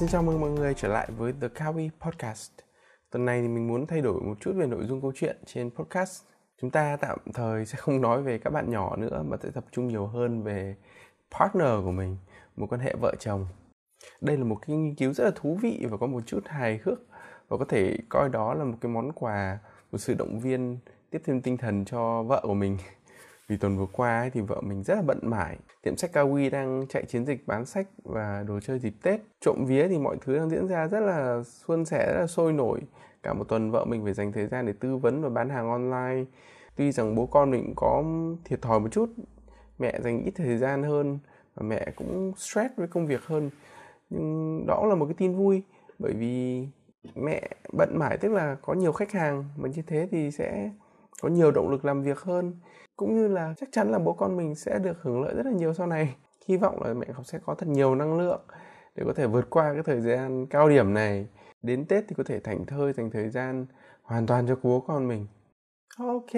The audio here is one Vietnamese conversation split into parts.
Xin chào mừng mọi người trở lại với The Kawi Podcast. Tuần này thì mình muốn thay đổi một chút về nội dung câu chuyện trên podcast. Chúng ta tạm thời sẽ không nói về các bạn nhỏ nữa mà sẽ tập trung nhiều hơn về partner của mình, một quan hệ vợ chồng. Đây là một cái nghiên cứu rất là thú vị và có một chút hài hước và có thể coi đó là một cái món quà, một sự động viên tiếp thêm tinh thần cho vợ của mình vì tuần vừa qua ấy, thì vợ mình rất là bận mải tiệm sách Kawi đang chạy chiến dịch bán sách và đồ chơi dịp Tết. Trộm vía thì mọi thứ đang diễn ra rất là suôn sẻ, rất là sôi nổi. Cả một tuần vợ mình phải dành thời gian để tư vấn và bán hàng online. Tuy rằng bố con mình có thiệt thòi một chút, mẹ dành ít thời gian hơn và mẹ cũng stress với công việc hơn. Nhưng đó là một cái tin vui, bởi vì mẹ bận mãi, tức là có nhiều khách hàng. Mà như thế thì sẽ có nhiều động lực làm việc hơn. Cũng như là chắc chắn là bố con mình sẽ được hưởng lợi rất là nhiều sau này. Hy vọng là mẹ học sẽ có thật nhiều năng lượng để có thể vượt qua cái thời gian cao điểm này. Đến tết thì có thể thảnh thơi, dành thời gian hoàn toàn cho bố con mình. Ok.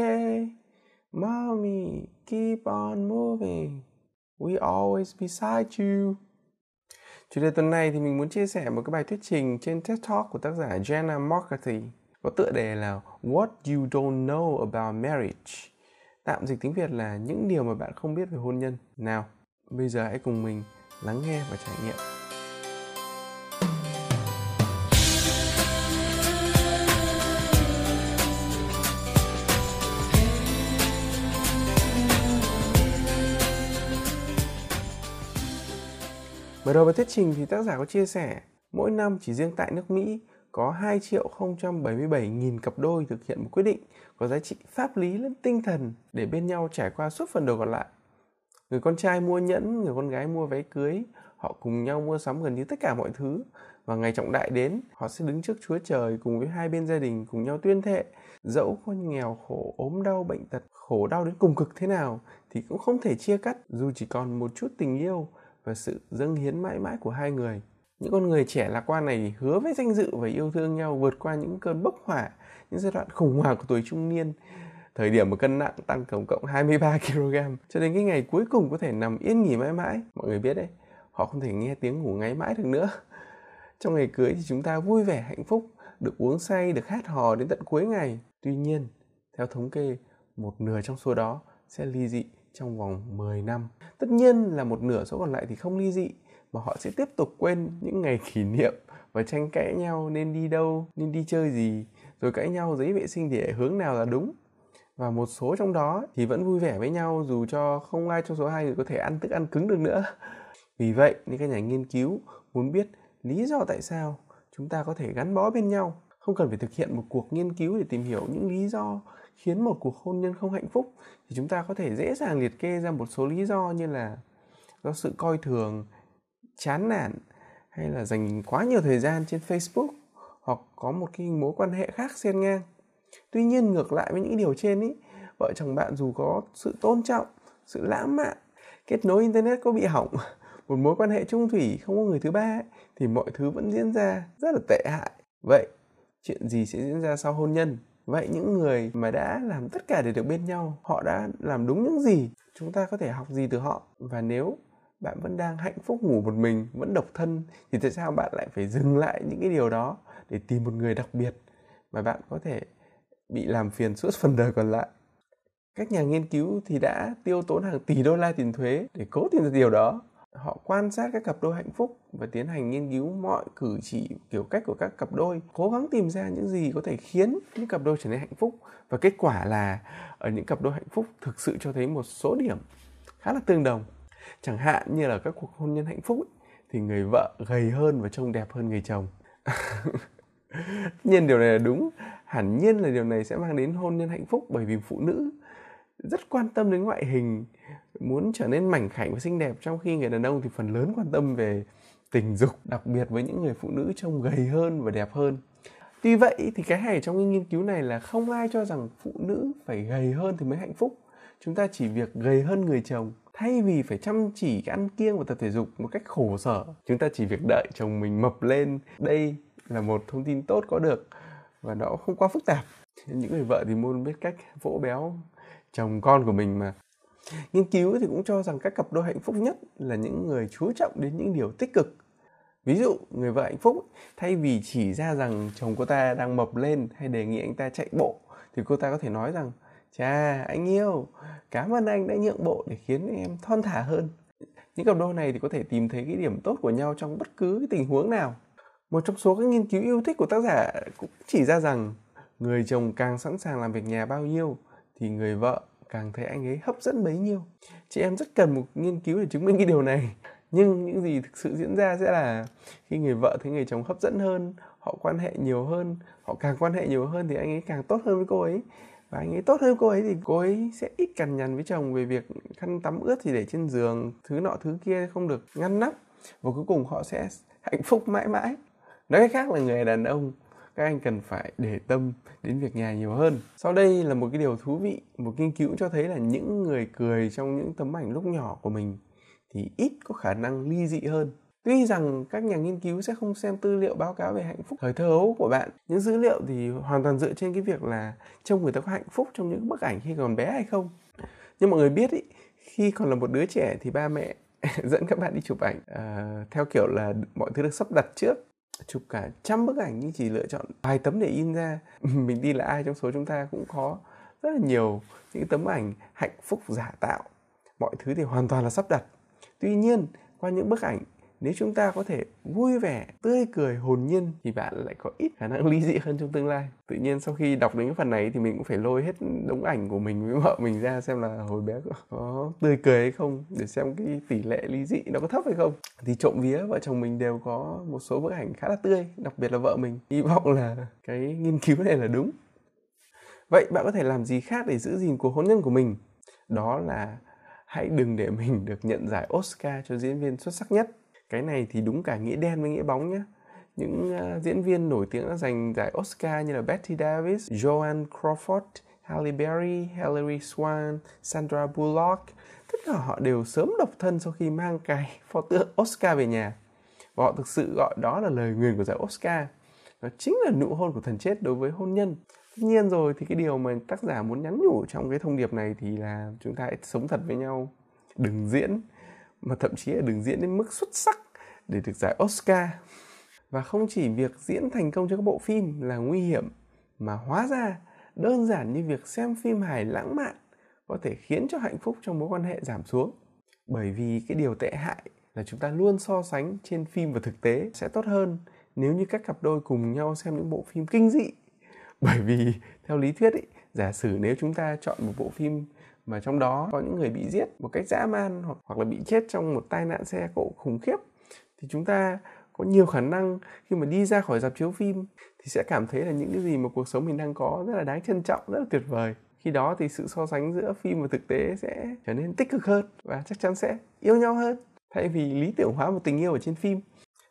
Mommy, keep on moving. We always beside you. Chủ đề tuần này thì mình muốn chia sẻ một cái bài thuyết trình trên TED Talk của tác giả Jenna McCarthy có tựa đề là What You Don't Know About Marriage Tạm dịch tiếng Việt là những điều mà bạn không biết về hôn nhân. Nào, bây giờ hãy cùng mình lắng nghe và trải nghiệm. Mở đầu bài thuyết trình thì tác giả có chia sẻ mỗi năm chỉ riêng tại nước Mỹ có 2 triệu 077 nghìn cặp đôi thực hiện một quyết định có giá trị pháp lý lẫn tinh thần để bên nhau trải qua suốt phần đời còn lại. Người con trai mua nhẫn, người con gái mua váy cưới, họ cùng nhau mua sắm gần như tất cả mọi thứ. Và ngày trọng đại đến, họ sẽ đứng trước Chúa Trời cùng với hai bên gia đình cùng nhau tuyên thệ, dẫu con nghèo khổ, ốm đau, bệnh tật, khổ đau đến cùng cực thế nào thì cũng không thể chia cắt dù chỉ còn một chút tình yêu và sự dâng hiến mãi mãi của hai người những con người trẻ lạc quan này hứa với danh dự và yêu thương nhau vượt qua những cơn bốc hỏa, những giai đoạn khủng hoảng của tuổi trung niên. Thời điểm mà cân nặng tăng tổng cộng 23 kg cho đến cái ngày cuối cùng có thể nằm yên nghỉ mãi mãi. Mọi người biết đấy, họ không thể nghe tiếng ngủ ngáy mãi được nữa. Trong ngày cưới thì chúng ta vui vẻ, hạnh phúc, được uống say, được hát hò đến tận cuối ngày. Tuy nhiên, theo thống kê, một nửa trong số đó sẽ ly dị trong vòng 10 năm. Tất nhiên là một nửa số còn lại thì không ly dị mà họ sẽ tiếp tục quên những ngày kỷ niệm và tranh cãi nhau nên đi đâu, nên đi chơi gì, rồi cãi nhau giấy vệ sinh để hướng nào là đúng. Và một số trong đó thì vẫn vui vẻ với nhau dù cho không ai trong số hai người có thể ăn thức ăn cứng được nữa. Vì vậy, những các nhà nghiên cứu muốn biết lý do tại sao chúng ta có thể gắn bó bên nhau, không cần phải thực hiện một cuộc nghiên cứu để tìm hiểu những lý do khiến một cuộc hôn nhân không hạnh phúc, thì chúng ta có thể dễ dàng liệt kê ra một số lý do như là do sự coi thường chán nản hay là dành quá nhiều thời gian trên Facebook hoặc có một cái mối quan hệ khác xen ngang. Tuy nhiên ngược lại với những điều trên ý, vợ chồng bạn dù có sự tôn trọng, sự lãng mạn, kết nối internet có bị hỏng, một mối quan hệ trung thủy không có người thứ ba ấy, thì mọi thứ vẫn diễn ra rất là tệ hại. Vậy chuyện gì sẽ diễn ra sau hôn nhân? Vậy những người mà đã làm tất cả để được bên nhau, họ đã làm đúng những gì? Chúng ta có thể học gì từ họ? Và nếu bạn vẫn đang hạnh phúc ngủ một mình, vẫn độc thân, thì tại sao bạn lại phải dừng lại những cái điều đó để tìm một người đặc biệt mà bạn có thể bị làm phiền suốt phần đời còn lại? Các nhà nghiên cứu thì đã tiêu tốn hàng tỷ đô la tiền thuế để cố tìm ra điều đó. Họ quan sát các cặp đôi hạnh phúc và tiến hành nghiên cứu mọi cử chỉ, kiểu cách của các cặp đôi, cố gắng tìm ra những gì có thể khiến những cặp đôi trở nên hạnh phúc. Và kết quả là ở những cặp đôi hạnh phúc thực sự cho thấy một số điểm khá là tương đồng chẳng hạn như là các cuộc hôn nhân hạnh phúc ấy, thì người vợ gầy hơn và trông đẹp hơn người chồng. Nhiên điều này là đúng. Hẳn nhiên là điều này sẽ mang đến hôn nhân hạnh phúc bởi vì phụ nữ rất quan tâm đến ngoại hình muốn trở nên mảnh khảnh và xinh đẹp trong khi người đàn ông thì phần lớn quan tâm về tình dục đặc biệt với những người phụ nữ trông gầy hơn và đẹp hơn. Tuy vậy thì cái hay trong cái nghiên cứu này là không ai cho rằng phụ nữ phải gầy hơn thì mới hạnh phúc. Chúng ta chỉ việc gầy hơn người chồng thay vì phải chăm chỉ ăn kiêng và tập thể dục một cách khổ sở, chúng ta chỉ việc đợi chồng mình mập lên. Đây là một thông tin tốt có được và nó không quá phức tạp. Những người vợ thì muốn biết cách vỗ béo chồng con của mình mà. Nghiên cứu thì cũng cho rằng các cặp đôi hạnh phúc nhất là những người chú trọng đến những điều tích cực. Ví dụ, người vợ hạnh phúc, thay vì chỉ ra rằng chồng cô ta đang mập lên hay đề nghị anh ta chạy bộ, thì cô ta có thể nói rằng chà, anh yêu, cảm ơn anh đã nhượng bộ để khiến em thon thả hơn. Những cặp đôi này thì có thể tìm thấy cái điểm tốt của nhau trong bất cứ cái tình huống nào. Một trong số các nghiên cứu yêu thích của tác giả cũng chỉ ra rằng, người chồng càng sẵn sàng làm việc nhà bao nhiêu, thì người vợ càng thấy anh ấy hấp dẫn bấy nhiêu. Chị em rất cần một nghiên cứu để chứng minh cái điều này. Nhưng những gì thực sự diễn ra sẽ là khi người vợ thấy người chồng hấp dẫn hơn, họ quan hệ nhiều hơn, họ càng quan hệ nhiều hơn thì anh ấy càng tốt hơn với cô ấy và anh ấy tốt hơn cô ấy thì cô ấy sẽ ít cằn nhằn với chồng về việc khăn tắm ướt thì để trên giường thứ nọ thứ kia không được ngăn nắp và cuối cùng họ sẽ hạnh phúc mãi mãi nói cách khác là người đàn ông các anh cần phải để tâm đến việc nhà nhiều hơn. Sau đây là một cái điều thú vị, một nghiên cứu cho thấy là những người cười trong những tấm ảnh lúc nhỏ của mình thì ít có khả năng ly dị hơn. Tuy rằng các nhà nghiên cứu sẽ không xem tư liệu báo cáo về hạnh phúc thời thơ ấu của bạn, những dữ liệu thì hoàn toàn dựa trên cái việc là trông người ta có hạnh phúc trong những bức ảnh khi còn bé hay không. Nhưng mọi người biết ý, khi còn là một đứa trẻ thì ba mẹ dẫn các bạn đi chụp ảnh uh, theo kiểu là mọi thứ được sắp đặt trước. Chụp cả trăm bức ảnh nhưng chỉ lựa chọn vài tấm để in ra. Mình đi là ai trong số chúng ta cũng có rất là nhiều những tấm ảnh hạnh phúc giả tạo. Mọi thứ thì hoàn toàn là sắp đặt. Tuy nhiên qua những bức ảnh nếu chúng ta có thể vui vẻ, tươi cười, hồn nhiên thì bạn lại có ít khả năng ly dị hơn trong tương lai. Tự nhiên sau khi đọc đến cái phần này thì mình cũng phải lôi hết đống ảnh của mình với vợ mình ra xem là hồi bé có tươi cười hay không, để xem cái tỷ lệ ly dị nó có thấp hay không. Thì trộm vía, vợ chồng mình đều có một số bức ảnh khá là tươi, đặc biệt là vợ mình. Hy vọng là cái nghiên cứu này là đúng. Vậy bạn có thể làm gì khác để giữ gìn cuộc hôn nhân của mình? Đó là hãy đừng để mình được nhận giải Oscar cho diễn viên xuất sắc nhất cái này thì đúng cả nghĩa đen với nghĩa bóng nhé những uh, diễn viên nổi tiếng đã giành giải Oscar như là Betty Davis, Joan Crawford, Halle Berry, Hilary Swank, Sandra Bullock. Tất cả họ đều sớm độc thân sau khi mang cái pho tượng Oscar về nhà. Và họ thực sự gọi đó là lời nguyền của giải Oscar. Nó chính là nụ hôn của thần chết đối với hôn nhân. Tất nhiên rồi thì cái điều mà tác giả muốn nhắn nhủ trong cái thông điệp này thì là chúng ta hãy sống thật với nhau. Đừng diễn mà thậm chí là đừng diễn đến mức xuất sắc để được giải Oscar. Và không chỉ việc diễn thành công cho các bộ phim là nguy hiểm mà hóa ra đơn giản như việc xem phim hài lãng mạn có thể khiến cho hạnh phúc trong mối quan hệ giảm xuống. Bởi vì cái điều tệ hại là chúng ta luôn so sánh trên phim và thực tế sẽ tốt hơn nếu như các cặp đôi cùng nhau xem những bộ phim kinh dị. Bởi vì theo lý thuyết ý, giả sử nếu chúng ta chọn một bộ phim mà trong đó có những người bị giết một cách dã man hoặc hoặc là bị chết trong một tai nạn xe cộ khủng khiếp. Thì chúng ta có nhiều khả năng khi mà đi ra khỏi dạp chiếu phim thì sẽ cảm thấy là những cái gì mà cuộc sống mình đang có rất là đáng trân trọng, rất là tuyệt vời. Khi đó thì sự so sánh giữa phim và thực tế sẽ trở nên tích cực hơn và chắc chắn sẽ yêu nhau hơn. Thay vì lý tưởng hóa một tình yêu ở trên phim.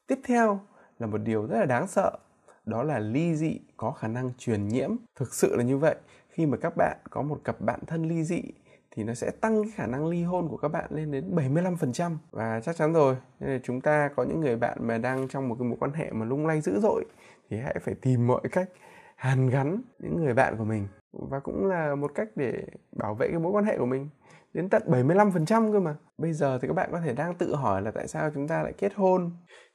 Tiếp theo là một điều rất là đáng sợ, đó là ly dị có khả năng truyền nhiễm. Thực sự là như vậy, khi mà các bạn có một cặp bạn thân ly dị thì nó sẽ tăng cái khả năng ly hôn của các bạn lên đến 75% và chắc chắn rồi nên là chúng ta có những người bạn mà đang trong một cái mối quan hệ mà lung lay dữ dội thì hãy phải tìm mọi cách hàn gắn những người bạn của mình và cũng là một cách để bảo vệ cái mối quan hệ của mình đến tận 75% cơ mà. Bây giờ thì các bạn có thể đang tự hỏi là tại sao chúng ta lại kết hôn.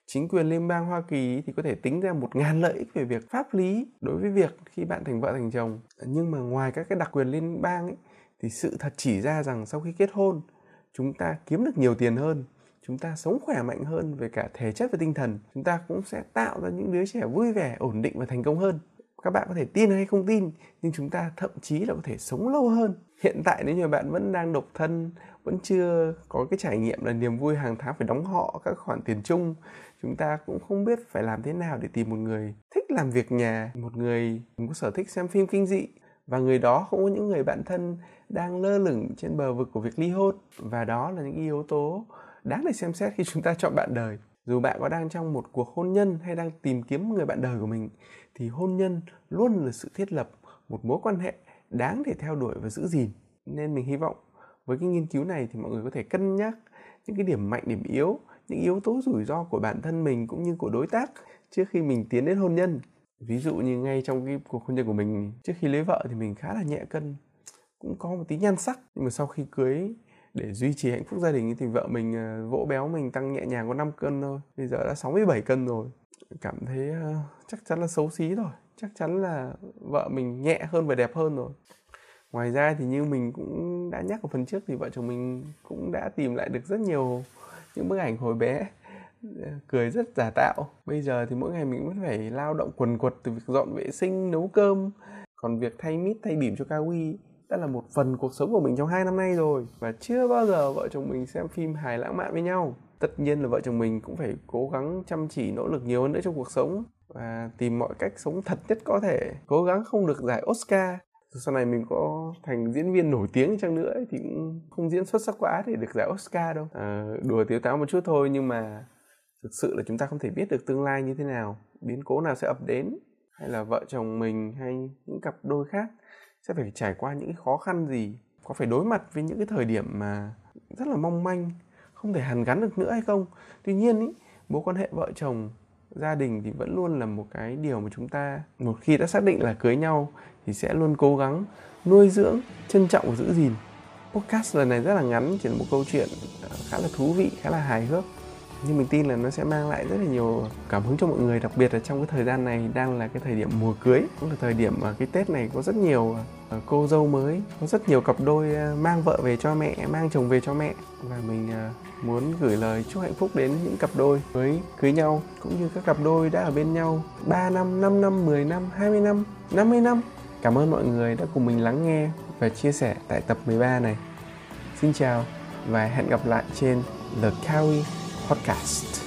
Chính quyền liên bang Hoa Kỳ thì có thể tính ra một ngàn lợi ích về việc pháp lý đối với việc khi bạn thành vợ thành chồng. Nhưng mà ngoài các cái đặc quyền liên bang ấy, thì sự thật chỉ ra rằng sau khi kết hôn, chúng ta kiếm được nhiều tiền hơn, chúng ta sống khỏe mạnh hơn về cả thể chất và tinh thần, chúng ta cũng sẽ tạo ra những đứa trẻ vui vẻ, ổn định và thành công hơn. Các bạn có thể tin hay không tin, nhưng chúng ta thậm chí là có thể sống lâu hơn. Hiện tại nếu như bạn vẫn đang độc thân, vẫn chưa có cái trải nghiệm là niềm vui hàng tháng phải đóng họ các khoản tiền chung, chúng ta cũng không biết phải làm thế nào để tìm một người thích làm việc nhà, một người có sở thích xem phim kinh dị. Và người đó không có những người bạn thân đang lơ lửng trên bờ vực của việc ly hôn. Và đó là những yếu tố đáng để xem xét khi chúng ta chọn bạn đời. Dù bạn có đang trong một cuộc hôn nhân hay đang tìm kiếm người bạn đời của mình, thì hôn nhân luôn là sự thiết lập một mối quan hệ đáng để theo đuổi và giữ gìn. Nên mình hy vọng với cái nghiên cứu này thì mọi người có thể cân nhắc những cái điểm mạnh, điểm yếu, những yếu tố rủi ro của bản thân mình cũng như của đối tác trước khi mình tiến đến hôn nhân. Ví dụ như ngay trong cái cuộc hôn nhân của mình, trước khi lấy vợ thì mình khá là nhẹ cân cũng có một tí nhan sắc. Nhưng mà sau khi cưới để duy trì hạnh phúc gia đình thì vợ mình ờ, vỗ béo mình tăng nhẹ nhàng có 5 cân thôi. Bây giờ đã 67 cân rồi. Cảm thấy uh, chắc chắn là xấu xí rồi. Chắc chắn là vợ mình nhẹ hơn và đẹp hơn rồi. Ngoài ra thì như mình cũng đã nhắc ở phần trước thì vợ chồng mình cũng đã tìm lại được rất nhiều những bức ảnh hồi bé ờ, cười rất giả tạo. Bây giờ thì mỗi ngày mình vẫn phải lao động quần quật từ việc dọn vệ sinh nấu cơm. Còn việc thay mít thay bỉm cho Kawi đã là một phần cuộc sống của mình trong hai năm nay rồi. Và chưa bao giờ vợ chồng mình xem phim hài lãng mạn với nhau. Tất nhiên là vợ chồng mình cũng phải cố gắng chăm chỉ nỗ lực nhiều hơn nữa trong cuộc sống. Và tìm mọi cách sống thật nhất có thể. Cố gắng không được giải Oscar. Sau này mình có thành diễn viên nổi tiếng chăng nữa thì cũng không diễn xuất sắc quá để được giải Oscar đâu. À, đùa tiếu táo một chút thôi nhưng mà thực sự là chúng ta không thể biết được tương lai như thế nào. Biến cố nào sẽ ập đến? Hay là vợ chồng mình hay những cặp đôi khác? Sẽ phải trải qua những khó khăn gì? Có phải đối mặt với những cái thời điểm mà rất là mong manh không thể hàn gắn được nữa hay không? Tuy nhiên ý, mối quan hệ vợ chồng gia đình thì vẫn luôn là một cái điều mà chúng ta một khi đã xác định là cưới nhau thì sẽ luôn cố gắng nuôi dưỡng trân trọng và giữ gìn. Podcast lần này rất là ngắn chỉ là một câu chuyện ờ, khá là thú vị khá là hài hước nhưng mình tin là nó sẽ mang lại rất là nhiều cảm hứng cho mọi người đặc biệt là trong cái thời gian này đang là cái thời điểm mùa cưới cũng là thời điểm mà cái tết này có rất nhiều à, cô dâu mới có rất nhiều cặp đôi à, mang vợ về cho mẹ mang chồng về cho mẹ và mình à, muốn gửi lời chúc hạnh phúc đến những cặp đôi mới cưới nhau cũng như các cặp đôi đã ở bên nhau 3 năm, 5 năm, 10 năm, 20 năm, 50 năm. Cảm ơn mọi người đã cùng mình lắng nghe và chia sẻ tại tập 13 này. Xin chào và hẹn gặp lại trên The Kawi podcast.